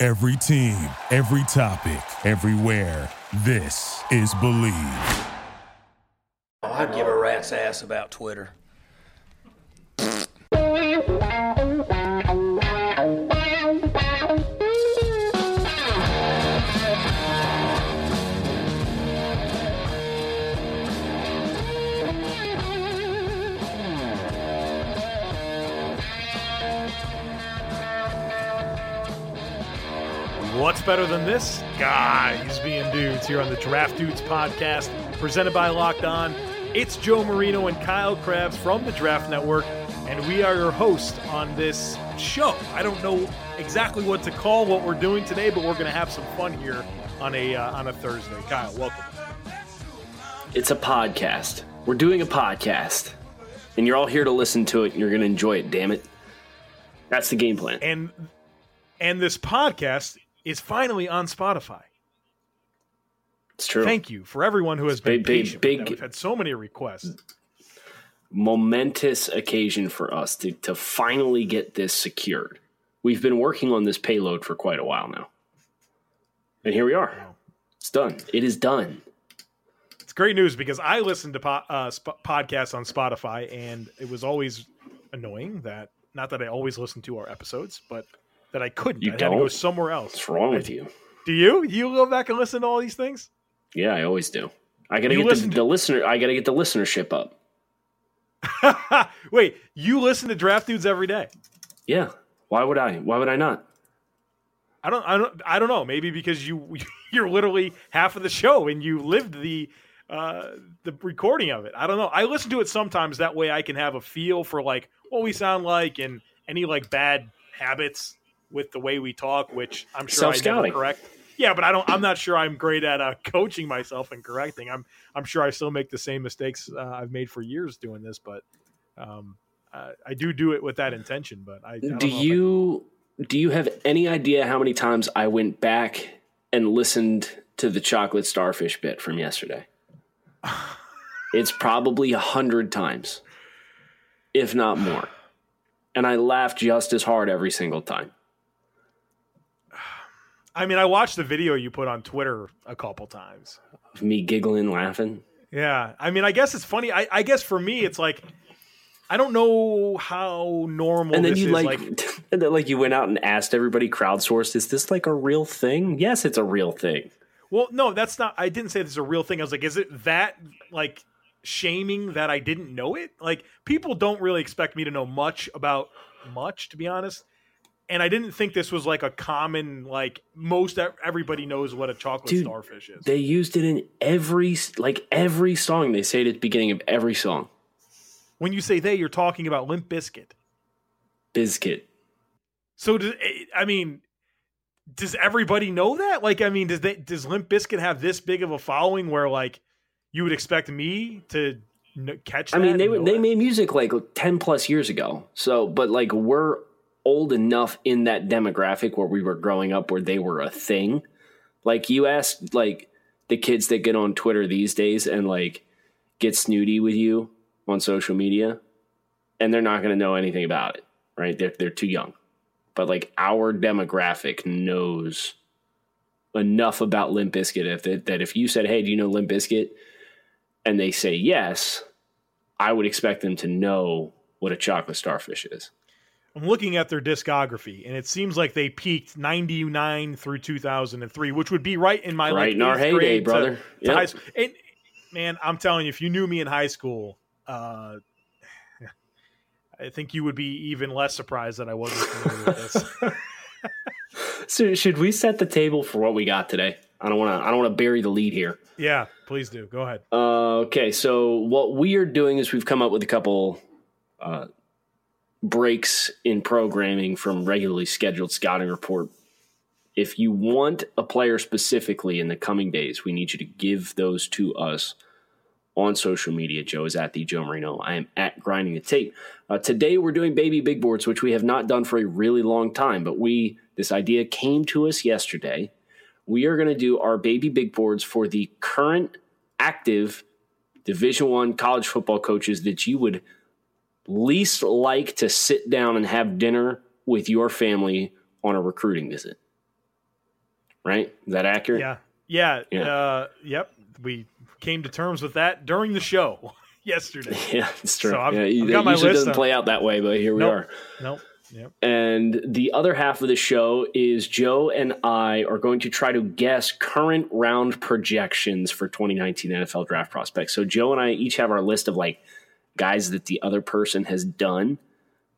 Every team, every topic, everywhere. This is Bleav. Oh, I'd give a rat's ass about Twitter. What's better than this? Guys being dudes here on the Draft Dudes podcast, presented by Locked On. It's Joe Marino and Kyle Crabbs from the Draft Network, and we are your hosts on this show. I don't know exactly what to call what we're doing today, but we're going to have some fun here on a uh, on a Thursday. Kyle, welcome. It's a podcast. We're doing a podcast, and you're all here to listen to it. and You're going to enjoy it. Damn it! That's the game plan. And and this podcast is finally on Spotify. It's true. Thank you for everyone who has been big- big- patient. with big- We've had so many requests. Momentous occasion for us to to finally get this secured. We've been working on this payload for quite a while now, and here we are. It's done. It is done. It's great news because I listened to po- uh, sp- podcasts on Spotify, and it was always annoying that not that I always listen to our episodes, but that I couldn't. You I had to go somewhere else. What's wrong with you? Do you? You go back and listen to all these things? Yeah, I always do. I gotta You get the, to- the listener. I gotta get the listenership up. Wait, you listen to Draft Dudes every day? Yeah. Why would I? Why would I not? I don't. I don't. I don't know. Maybe because you you're literally half of the show and you lived the uh, the recording of it. I don't know. I listen to it sometimes. That way, I can have a feel for like what we sound like and any like bad habits with the way we talk, which I'm sure I Self-scouting. correct. Yeah, but I don't. I'm not sure I'm great at uh, coaching myself and correcting. I'm. I'm sure I still make the same mistakes uh, I've made for years doing this, but um, uh, I do do it with that intention. But I, I do if I- you do you have any idea how many times I went back and listened to the chocolate starfish bit from yesterday? it's probably a hundred times, if not more, and I laughed just as hard every single time. I mean, I watched the video you put on Twitter a couple times. Of me giggling, laughing. Yeah, I mean, I guess it's funny. I, I guess for me, it's like I don't know how normal and then this you is. like, Like, and then like you went out and asked everybody crowdsourced, is this like a real thing? Yes, it's a real thing. well, no, that's not. I didn't say this is a real thing. I was like, is it that like shaming that I didn't know it? Like, people don't really expect me to know much about much, to be honest. And I didn't think this was like a common like most everybody knows what a chocolate Dude, starfish is. They used it in every like every song. They say it at the beginning of every song. when you say they, you're talking about Limp Bizkit. Bizkit. So does eh, I mean, does everybody know that? Like, I mean, does they, does Limp Bizkit have this big of a following where like you would expect me to catch? I mean, they they that? made music like ten plus years ago. So, but like we're old enough in that demographic where we were growing up where they were a thing. Like you asked, like the kids that get on Twitter these days and like get snooty with you on social media, and they're not going to know anything about it, right? They're they're too young. But like our demographic knows enough about Limp Bizkit if that, that if you said, "Hey, do you know Limp Bizkit?" and they say yes, I would expect them to know what a chocolate starfish is. I'm looking at their discography, and it seems like they peaked '99 through 2003, which would be right in my Right like in our eighth heyday, grade to- brother. to Yep. high school. And man, I'm telling you, if you knew me in high school, uh, I think you would be even less surprised that I wasn't familiar with this. So should we set the table for what we got today? I don't want to. I don't want to bury the lead here. yeah, please do. Go ahead. Uh, okay, so what we are doing is we've come up with a couple uh, breaks in programming from regularly scheduled scouting report If you want a player specifically in the coming days, we need you to give those to us on social media. Joe is at the Joe Marino. I am at grinding the tape. Uh, today we're doing baby big boards, which we have not done for a really long time, but we this idea came to us yesterday. We are going to do our baby big boards for the current active Division One college football coaches that you would least like to sit down and have dinner with your family on a recruiting visit. Right? Is that accurate? Yeah. Yeah. Yeah. Uh, yep. We came to terms with that during the show yesterday. Yeah, it's true. So I've- yeah, I've usually list doesn't of- play out that way, but here we Nope. are. Nope. Yep. And the other half of the show is Joe and I are going to try to guess current round projections for 2019 NFL draft prospects. So Joe and I each have our list of like guys that the other person has done,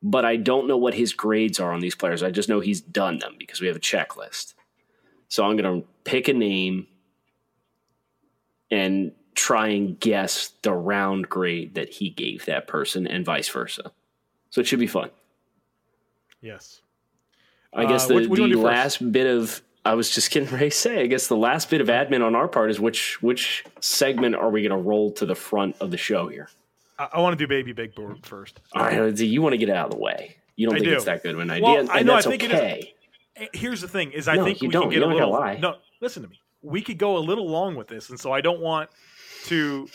but I don't know what his grades are on these players. I just know he's done them because we have a checklist. So I'm going to pick a name and try and guess the round grade that he gave that person and vice versa. So it should be fun. Yes. I guess Uh, the, what do the wanna first? last bit of I was just getting ready to say. I guess the last bit of admin on our part is which which segment are we going to roll to the front of the show here? I, I want to do baby big board first. All right, you want to get it out of the way. You don't I think do. it's that good of an idea, Well, and I know, I that's think it is- okay. Eh, Here's the thing: is I No, think you we don't. can get You a little. lie. No, listen to me. We could go a little long with this, and so I don't want to.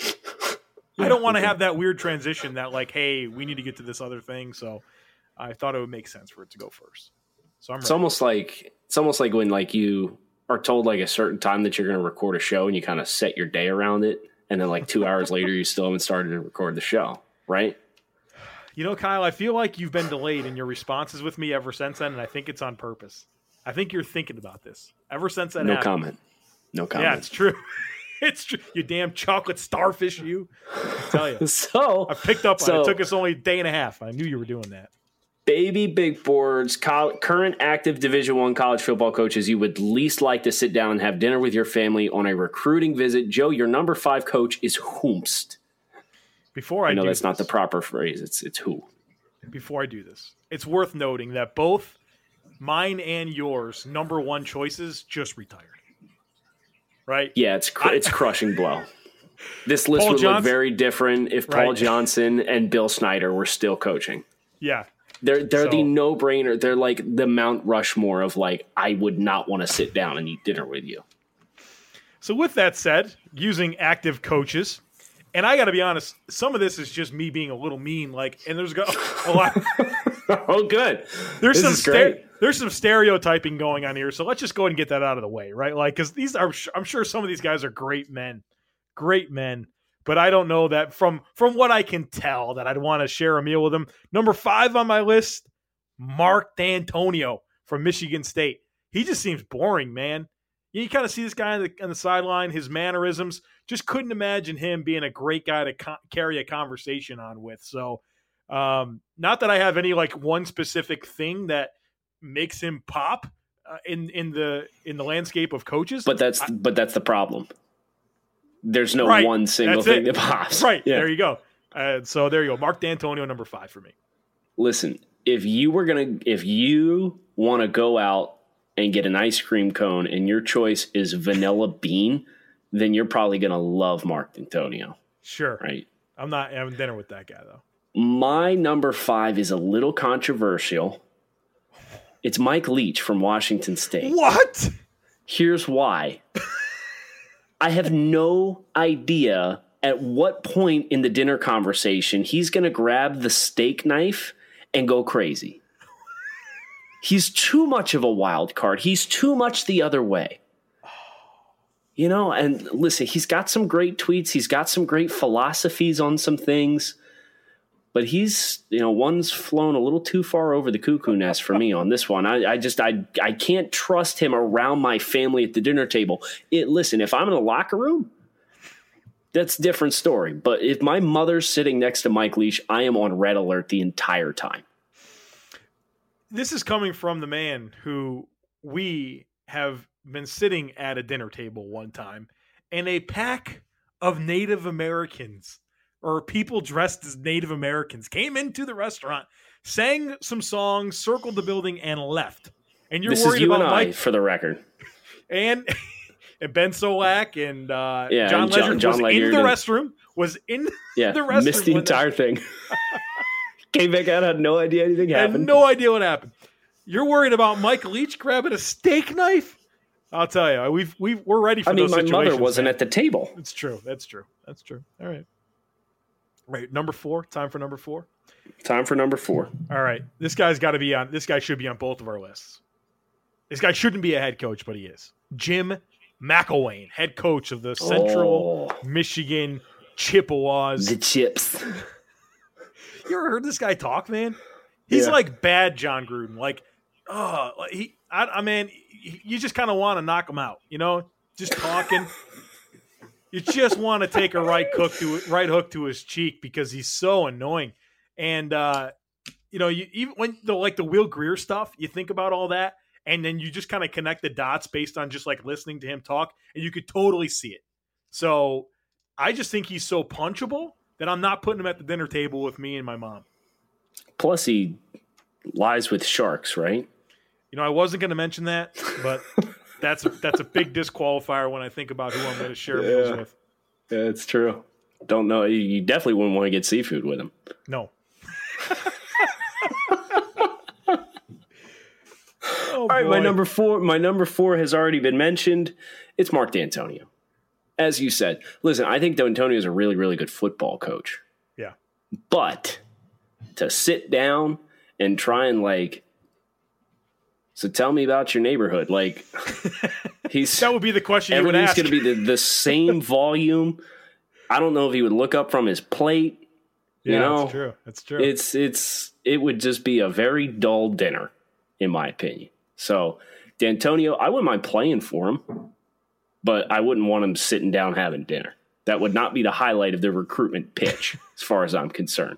I don't want to have that weird transition that like, hey, we need to get to this other thing. So I thought it would make sense for it to go first. So I'm It's ready. almost like it's almost like when like you are told like a certain time that you're going to record a show, and you kind of set your day around it, and then like two hours later, you still haven't started to record the show, right? You know, Kyle, I feel like you've been delayed in your responses with me ever since then, and I think it's on purpose. I think you're thinking about this ever since that No happened. comment. No comment. Yeah, it's true. it's true. You damn chocolate starfish, you. I tell you, so I picked up on it. It took us only a day and a half. I knew you were doing that. Baby big boards col- current active division one college football coaches you would least like to sit down and have dinner with your family on a recruiting visit joe your number five coach is whomst Before I, i know do that's not the this- proper phrase it's it's who before I do this, it's worth noting that both mine and yours number one choices just retired. Right? yeah it's cr- it's crushing blow this list Paul would Johnson- look very different if paul Right. johnson and bill snyder were still coaching Yeah. They're they're So- the no-brainer they're like the mount rushmore of like i would not want to sit down and eat dinner with you So with that said, using active coaches, and I got to be honest, some of this is just me being a little mean. Like, and there's go- a lot. oh good There's This some great. there's some stereotyping going on here. So let's just go ahead and get that out of the way, right? Like, because these are, I'm sure some of these guys are great men, great men. But I don't know that from from what I can tell that I'd want to share a meal with him. Number five on my list, Mark Dantonio from Michigan State. He just seems boring, man. You kind of see this guy on the, on the sideline, his mannerisms. Just couldn't imagine him being a great guy to co- carry a conversation on with. So, um, not that I have any like one specific thing that makes him pop uh, in in the in the landscape of coaches. But that's but that's the problem. There's no Right. one single That's thing it. that pops. right Yeah. there you go. Uh, so there you go. Mark Dantonio, number five for me. Listen, if you were gonna if you want to go out and get an ice cream cone and your choice is vanilla bean, then you're probably gonna love Mark Dantonio, Sure, right? I'm not having dinner with that guy though. My number five is a little controversial. It's Mike Leach from Washington State. What? Here's why. I have no idea at what point in the dinner conversation he's going to grab the steak knife and go crazy. He's too much of a wild card. He's too much the other way. You know, and listen, he's got some great tweets, he's got some great philosophies on some things. But he's, you know, one's flown a little too far over the cuckoo nest for me on this one. I, I just, I, I can't trust him around my family at the dinner table. It, listen, if I'm in the locker room, that's a different story. But if my mother's sitting next to Mike Leach, I am on red alert the entire time. This is coming from the man who we have been sitting at a dinner table one time, and a pack of Native Americans or people dressed as Native Americans came into the restaurant, sang some songs, circled the building, and left. and you're this worried you about Mike for the record. and and Ben Solak and uh, Yeah, John and John- Ledyard John was in the restroom. Was in Yeah, the restroom missed the entire thing. Came back out, had no idea anything I had happened. no idea what happened. You're worried about Mike Leach grabbing a steak knife? I'll tell you, we've we we're ready for I mean, my mother wasn't man. at the table. It's true. That's true. That's true. All right. Right. Number four. Time for number four. Time for number four. All right. This guy's got to be on. This guy should be on both of our lists. This guy shouldn't be a head coach, but he is. Jim McElwain, head coach of the Central Oh, Michigan Chippewas. the chips. You ever heard this guy talk, man? He's Yeah. like bad Jon Gruden. Like, oh, he. I, I mean, you just kind of want to knock him out. You know, just talking. you just want to take a right hook to right hook to his cheek because he's so annoying. And uh, you know, you even when the like the Will Grier stuff, you think about all that, and then you just kind of connect the dots based on just like listening to him talk, and you could totally see it. So I just think he's so punchable that I'm not putting him at the dinner table with me and my mom. Plus, he lies with sharks, right? You know, I wasn't going to mention that, but that's a, that's a big disqualifier when I think about who I'm going to share meals with. Yeah, it's true. Don't know. You- definitely wouldn't want to get seafood with him. No. oh, All right, my number four. My number four has already been mentioned. It's Mark Dantonio. As you said, listen, I think Dantonio is a really, really good football coach. Yeah. But to sit down and try and like, so tell me about your neighborhood. Like, he's That would be the question you everything's going to be the, the same volume. I don't know if he would look up from his plate. yeah, you know, that's true. That's true. It's it's it would just be a very dull dinner, in my opinion. So Dantonio, I wouldn't mind playing for him, but I wouldn't want him sitting down having dinner. That would not be the highlight of the recruitment pitch, as far as I'm concerned.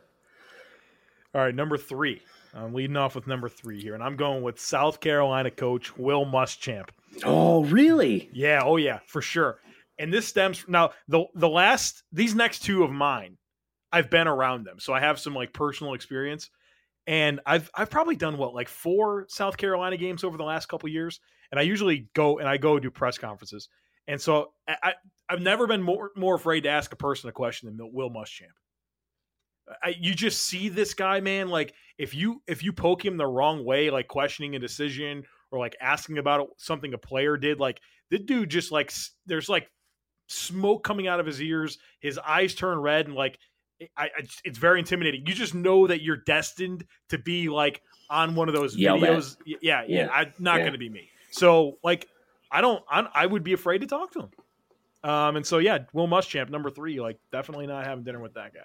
All right, number three. I'm leading off with number three here, and I'm going with South Carolina coach Will Muschamp. Oh, really? Yeah, oh yeah, for sure. And this stems from now the the last these next two of mine, I've been around them, so I have some like personal experience. And I've I've probably done what like four South Carolina games over the last couple years, and I usually go and I go do press conferences. And so I, I I've never been more more afraid to ask a person a question than Will Muschamp. I, you just see this guy, man. Like if you if you poke him the wrong way, like questioning a decision or like asking about something a player did, like the dude just like there's like smoke coming out of his ears, his eyes turn red, and like I, I it's very intimidating. You just know that you're destined to be like on one of those Yelled videos. Yeah, yeah, Yeah. I'm not Yeah. going to be me. So like I don't, I'm, I would be afraid to talk to him. Um, and so yeah, Will Muschamp, number three, like definitely not having dinner with that guy.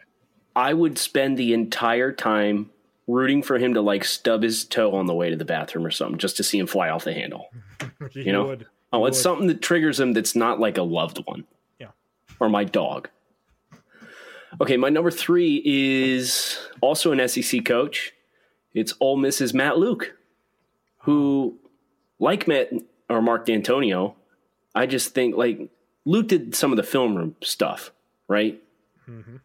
I would spend the entire time rooting for him to like stub his toe on the way to the bathroom or something, just to see him fly off the handle. You know? would. Oh, You it's would. something that triggers him that's not like a loved one. Yeah. Or my dog. Okay, my number three is also an SEC coach. It's Ole Miss's Matt Luke, who, like Matt or Mark Dantonio, I just think like Luke did some of the film room stuff, right? Mhm.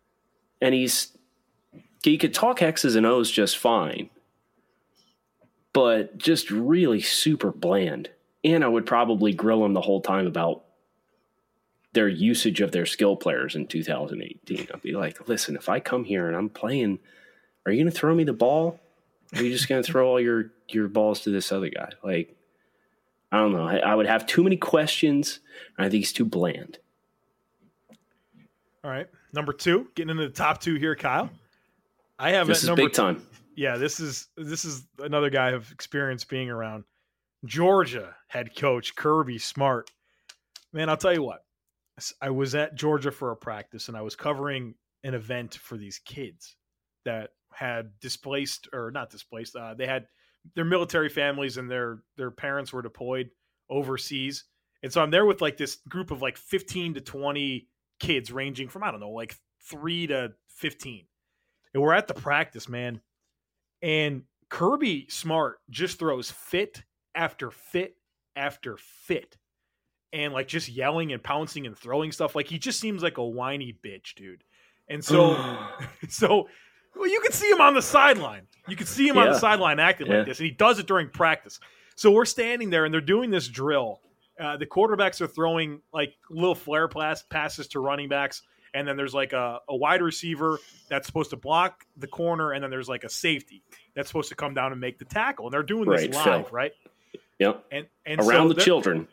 And he's he could talk X's and O's just fine, but just really super bland. And I would probably grill him the whole time about their usage of their skill players in 2018. I'd be like, listen, if I come here and I'm playing, are you going to throw me the ball? Are you just going to throw all your, your balls to this other guy? Like, I don't know. I, I would have too many questions. I think he's too bland. All right, number two, getting into the top two here, Kyle. I have This is number big time. yeah, this is this is another guy I've experienced being around. Georgia head coach Kirby Smart. Man, I'll tell you what. I was at Georgia for a practice and I was covering an event for these kids that had displaced or not displaced. Uh, they had their military families and their their parents were deployed overseas. And so I'm there with like this group of like 15 to 20 kids ranging from I don't know, like 3 to 15. And we're at the practice, man. And Kirby Smart just throws fit after fit after fit. And like just yelling and pouncing and throwing stuff. Like he just seems like a whiny bitch, dude. And so so well, you can see him on the sideline. You can see him on the sideline acting Yeah. like this, and he does it during practice. So we're standing there and they're doing this drill. Uh, the quarterbacks are throwing like little flare pass, passes to running backs, and then there's like a, a wide receiver that's supposed to block the corner, and then there's like a safety that's supposed to come down and make the tackle. And they're doing this live, Phil. right? Yep. And and Around so the children.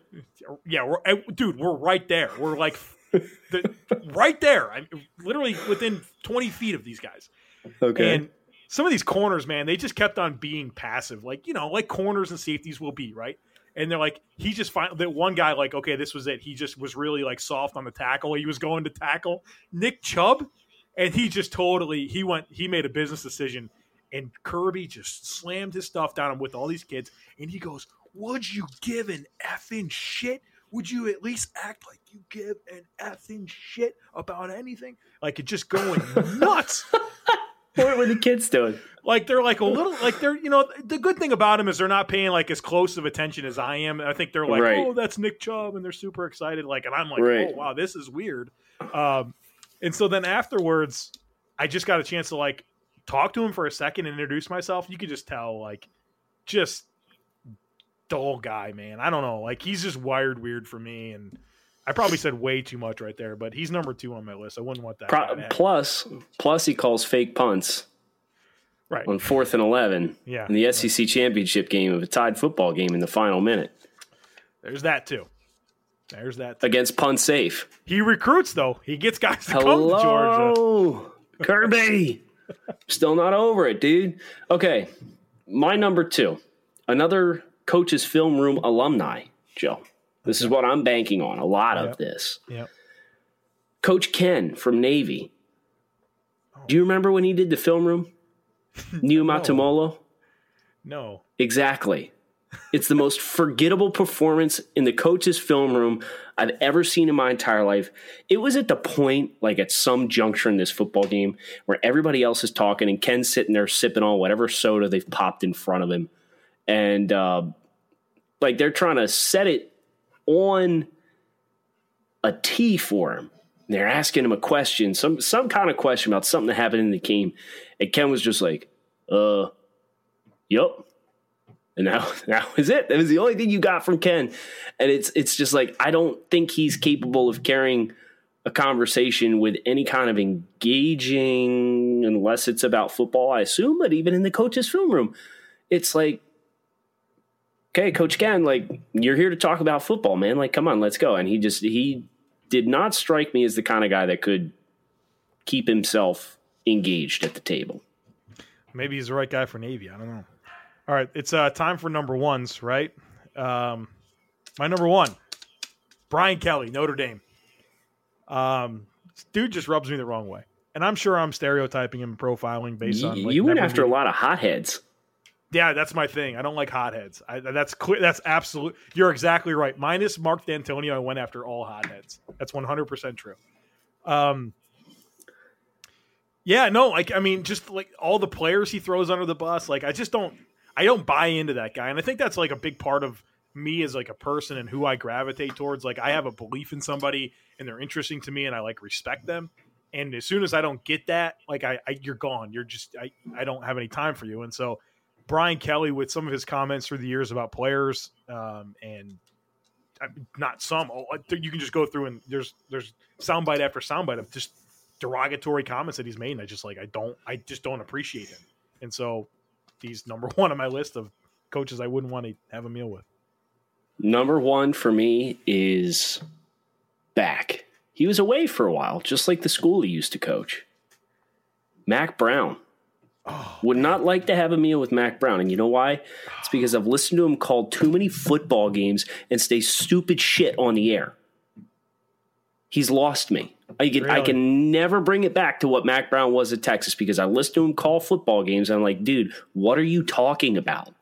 yeah, we're dude, we're right there. We're like the, right there. I'm literally within 20 feet of these guys. Okay. And some of these corners, man, they just kept on being passive, like you know, like corners and safeties will be, right? And they're like, he just find that one guy, like, okay, this was it. He just was really like soft on the tackle. He was going to tackle Nick Chubb, and he just totally he went. He made a business decision, and Kirby just slammed his stuff down with all these kids, and he goes, "Would you give an effing shit? Would you at least act like you give an effing shit about anything? Like it just going nuts." What were the kids doing? like they're like a little like they're you know the good thing about them is they're not paying like as close of attention as I am. I think they're like, Right. oh, that's Nick Chubb, and they're super excited. Like, and I'm like, Right. oh wow, this is weird. Um, and so then afterwards, I just got a chance to like talk to him for a second and introduce myself. You could just tell like just dull guy, man. I don't know, like he's just wired weird for me and. I probably said way too much right there, but he's number two on my list. I wouldn't want that. Pro- plus, plus he calls fake punts right? on fourth and eleven Yeah, in the SEC championship game of a tied football game in the final minute There's that too. There's that. Too. against punt safe. He recruits though. He gets guys to come to Georgia. Hello, Kirby. Still not over it, dude. Okay, my number two, another coach's film room alumni, Joe. This is what I'm banking on. A lot of this. Yep. Coach Ken from Navy. Do you remember when he did the film room? Niumatalolo? No. Exactly. It's the most forgettable performance in the coach's film room I've ever seen in my entire life. It was at the point, like at some juncture in this football game, where everybody else is talking and Ken's sitting there sipping on whatever soda they've popped in front of him. And uh, like they're trying to set it on a for him. They're asking him a question, some some kind of question about something that happened in the game. And Ken was just like, uh, yep." And that, that was it. That was the only thing you got from Ken. And it's it's just like I don't think he's capable of carrying a conversation with any kind of engaging unless it's about football, I assume, but even in the coach's film room, it's like okay, Coach Ken, like you're here to talk about football, man. Like, come on, let's go. And he just he did not strike me as the kind of guy that could keep himself engaged at the table. Maybe he's the right guy for Navy. I don't know. All right, it's uh, time for number ones, right? Um, my number one, Brian Kelly, Notre Dame. Um, dude just rubs me the wrong way, and I'm sure I'm stereotyping him, profiling based on. Like, you went after a lot of hotheads. Yeah, that's my thing. I don't like hotheads. I, that's clear. That's absolute. You're exactly right. Minus Mark Dantonio, I went after all hotheads. That's 100 percent true. Um, yeah, no, like I mean, just like all the players he throws under the bus. Like I just don't, I don't buy into that guy, and I think that's like a big part of me as like a person and who I gravitate towards. Like I have a belief in somebody, and they're interesting to me, and I like respect them. And as soon as I don't get that, like I, I you're gone. You're just I, I don't have any time for you, and so. Brian Kelly with some of his comments through the years about players, um, and not some. oh, think You can just go through and there's there's soundbite after soundbite of just derogatory comments that he's made. And I just like I don't I just don't appreciate him, and so he's number one on my list of coaches I wouldn't want to have a meal with. Number one for me is back. He was away for a while, just like the school he used to coach. Mack Brown. Would not like to have a meal with Mack Brown. And you know why? It's because I've listened to him call too many football games and say stupid shit on the air. He's lost me. I can, I can never bring it back to what Mack Brown was at Texas because I listened to him call football games. And I'm like, dude, what are you talking about?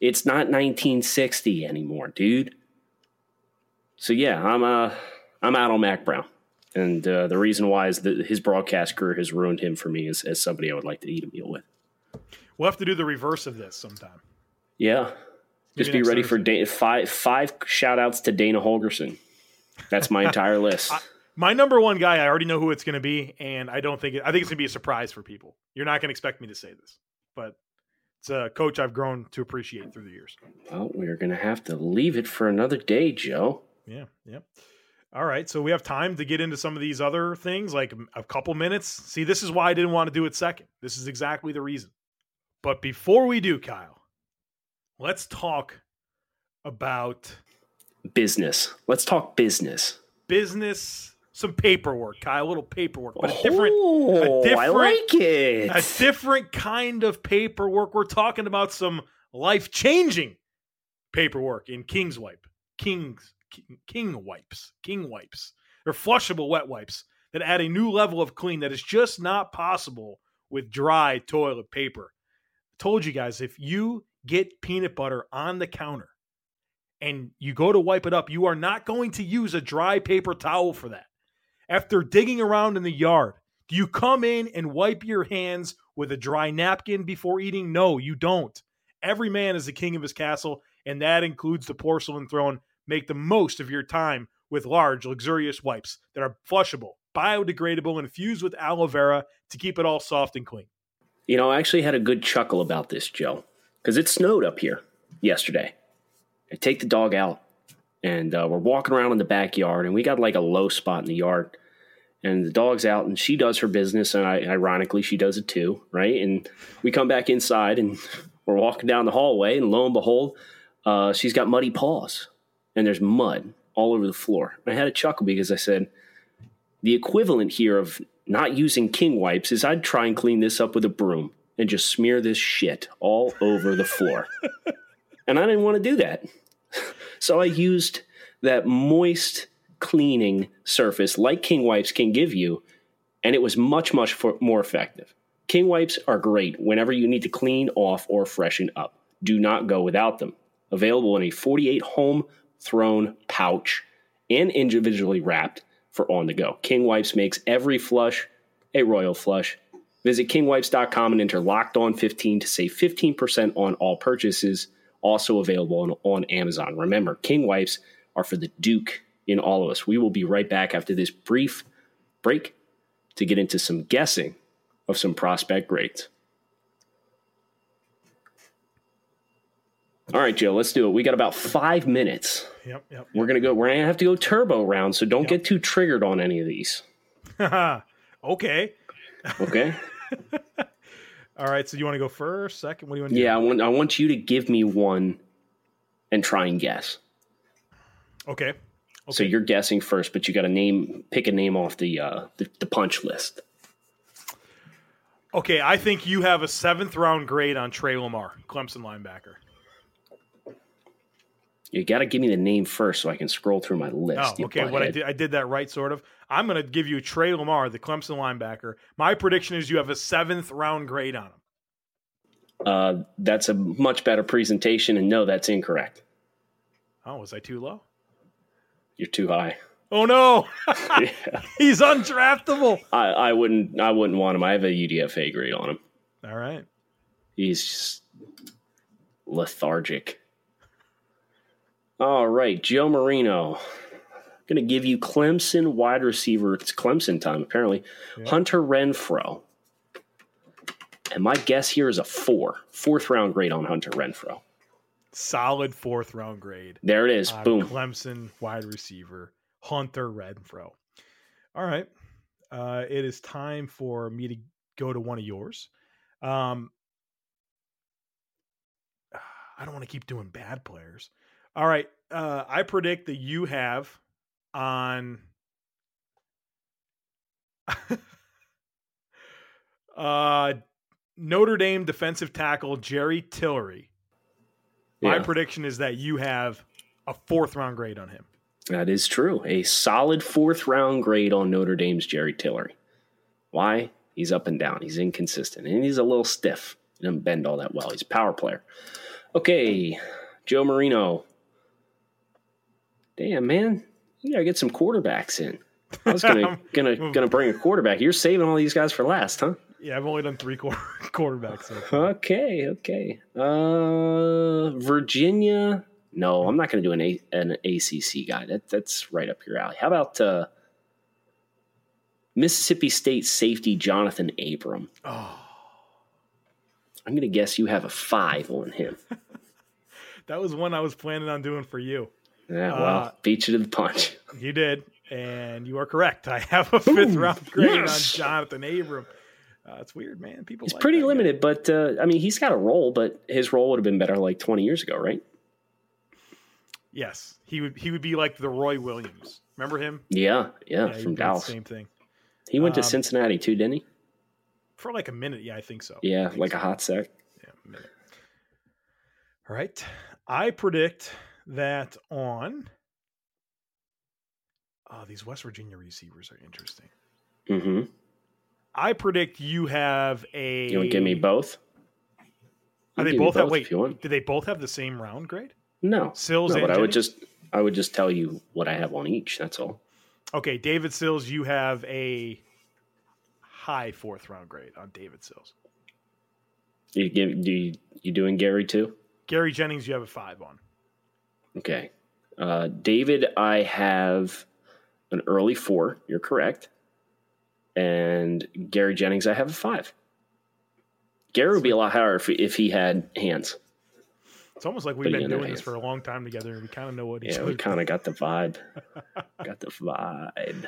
It's not 1960 anymore, dude. So yeah, I'm uh I'm out on Mack Brown, and uh, the reason why is that his broadcast career has ruined him for me as, as somebody I would like to eat a meal with. We'll have to do the reverse of this sometime. Yeah, just be ready for Thursday. da- five five shout outs to Dana Holgorsen. That's my entire list. My number one guy, I already know who it's going to be, and I don't think it, I think it's going to be a surprise for people. You're not going to expect me to say this, but It's a coach I've grown to appreciate through the years. Well, we're going to have to leave it for another day, Joe. Yeah, yeah. All right, so we have time to get into some of these other things, like mm, a couple minutes. See, this is why I didn't want to do it second. This is exactly the reason. But before we do, Kyle, let's talk about business. Let's talk business. Business, some paperwork, Kyle, a little paperwork, but a different, oh, a different, I like it. A different kind of paperwork. We're talking about some life changing paperwork in Kingswipe. King's King, wipes, King wipes. They're flushable wet wipes that add a new level of clean that is just not possible with dry toilet paper. I told you guys if you get peanut butter on the counter and you go to wipe it up, you are not going to use a dry paper towel for that. After digging around in the yard, do you come in and wipe your hands with a dry napkin before eating? No, you don't. Every man is the king of his castle, and that includes the porcelain throne. Make the most of your time with large, luxurious wipes that are flushable, biodegradable, and infused with aloe vera to keep it all soft and clean. You know, I actually had a good chuckle about this, Joe, because it snowed up here yesterday. I take the dog out, and uh, we're walking around in the backyard, and we got like a low spot in the yard. And the dog's out, and she does her business, and I, ironically, she does it too, right? And we come back inside, and we're walking down the hallway, and lo and behold, uh, she's got muddy paws, and there's mud all over the floor. I had a chuckle because I said, the equivalent here of not using king wipes is I'd try and clean this up with a broom and just smear this shit all over the floor. and I didn't want to do that. so I used that moist cleaning surface like King Wipes can give you, and it was much, much for, more effective. King Wipes are great whenever you need to clean off or freshen up. Do not go without them. Available in a 48 home thrown pouch and individually wrapped for on the go. King Wipes makes every flush a royal flush. Visit kingwipes.com and enter locked on 15 to save 15% on all purchases also available on, on Amazon. Remember, King Wipes are for the Duke in all of us. We will be right back after this brief break to get into some guessing of some prospect grades. All right, Joe, let's do it. We got about five minutes. Yep, yep. We're gonna go. We're gonna have to go turbo round, so don't yep. get too triggered on any of these. okay. Okay. All right. So you want to go first, second? What do you want? to Yeah, do? I want I want you to give me one, and try and guess. Okay. okay. So you're guessing first, but you got to name, pick a name off the, uh, the the punch list. Okay, I think you have a seventh round grade on Tre Lamar, Clemson linebacker. You got to give me the name first so I can scroll through my list. Oh, okay. What I did, I did that right, sort of. I'm going to give you Tre Lamar, the Clemson linebacker. My prediction is you have a seventh round grade on him. Uh, that's a much better presentation, and no, that's incorrect. Oh, was I too low? You're too high. Oh no, yeah. he's undraftable. I, I wouldn't. I wouldn't want him. I have a UDFA grade on him. All right. He's just lethargic. All right, Joe Marino. Going to give you Clemson wide receiver. It's Clemson time, apparently. Yeah. Hunter Renfrow. And my guess here is a four. Fourth round grade on Hunter Renfrow. Solid fourth round grade. There it is. Boom. Clemson wide receiver, Hunter Renfrow. All right. Uh, it is time for me to go to one of yours. Um, I don't want to keep doing bad players. All right. Uh, I predict that you have on uh, Notre Dame defensive tackle Jerry Tillery. My prediction is that you have a fourth round grade on him. That is true. A solid fourth round grade on Notre Dame's Jerry Tillery. Why? He's up and down. He's inconsistent. And he's a little stiff. He doesn't bend all that well. He's a power player. Okay. Joe Marino, damn man, you gotta get some quarterbacks in. I was gonna gonna gonna bring a quarterback. You're saving all these guys for last, huh? Yeah, I've only done three quarter, quarterbacks. So okay, okay. Uh, Virginia. No, I'm not going to do an A, an ACC guy. That that's right up your alley. How about uh, Mississippi State safety Jonathan Abram? Oh, I'm going to guess you have a five on him. That was one I was planning on doing for you. Yeah, well, Uh, beat you to the punch. You did, and you are correct. I have a fifth round grade yes. on Jonathan Abram. Uh, it's weird, man. People He's like pretty that guy. limited, but uh, I mean, he's got a role, but his role would have been better like 20 years ago, right? Yes, he would. He would be like the Roy Williams. Remember him? Yeah, yeah, he'd from Dallas. Same thing He went to Um, Cincinnati too, didn't he? for like a minute. Yeah, I think so. Yeah, think like so. a hot sec. Yeah, a minute. All right. I predict that on. Oh, these West Virginia receivers are interesting. hmm I predict you have a. You want to give me both? Are they me both have? Wait, if you want. do they both have the same round grade? No, Sills no, and but I would just I would just tell you what I have on each. That's all. Okay, David Sills, you have a high fourth round grade on David Sills. You give do you, you doing Gary too? Gary Jennings, you have a five on. Okay. Uh, David, I have an early four. You're correct. And Gary Jennings, I have a five. Gary would be a lot higher if, if he had hands. It's almost like we've Putting been doing this hands. for a long time together, and we kind of know what each Yeah, we kind of got the vibe. got the vibe.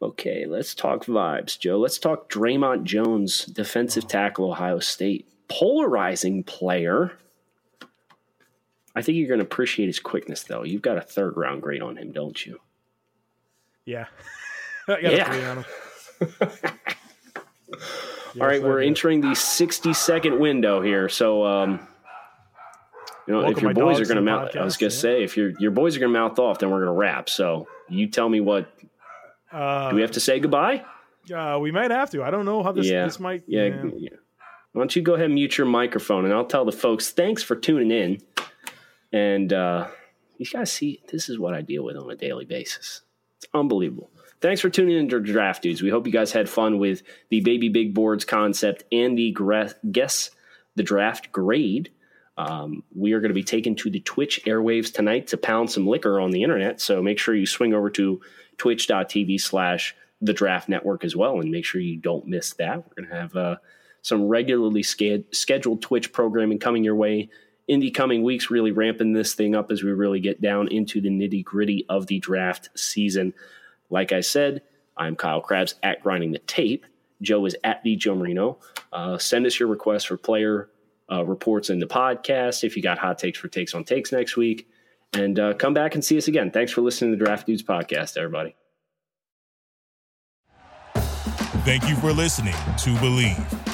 Okay, let's talk vibes, Joe. Let's talk Dre'Mont Jones, defensive tackle, Ohio State. Polarizing player. I think you're going to appreciate his quickness, though. You've got a third round grade on him, don't you? Yeah, I got Yeah. a three on him. All right, we're entering the 60 second window here. So, um, you know, Welcome if your boys are going to mouth, I was going to yeah. say, if your your boys are going to mouth off, then we're going to wrap. So, you tell me what. Uh, Do we have to say goodbye? uh, we might have to. I don't know how this yeah. this might. yeah, yeah. Why don't you go ahead and mute your microphone, and I'll tell the folks thanks for tuning in. And uh, you guys see, this is what I deal with on a daily basis. It's unbelievable. Thanks for tuning in to Draft Dudes. We hope you guys had fun with the Baby Big Boards concept and the gra- guess the draft grade. Um, we are going to be taken to the Twitch airwaves tonight to pound some liquor on the internet. So make sure you swing over to twitch.tv slash the draft network as well and make sure you don't miss that. We're going to have uh, some regularly scheduled Twitch programming coming your way in the coming weeks, really ramping this thing up as we really get down into the nitty gritty of the draft season. Like I said, I'm Kyle Crabbs at Grinding the Tape. Joe is at the Joe Marino. Uh, send us your requests for player uh, reports in the podcast. If you got hot takes for takes on takes next week, and uh, come back and see us again. Thanks for listening to the Draft Dudes podcast, everybody. Thank you for listening to Bleav.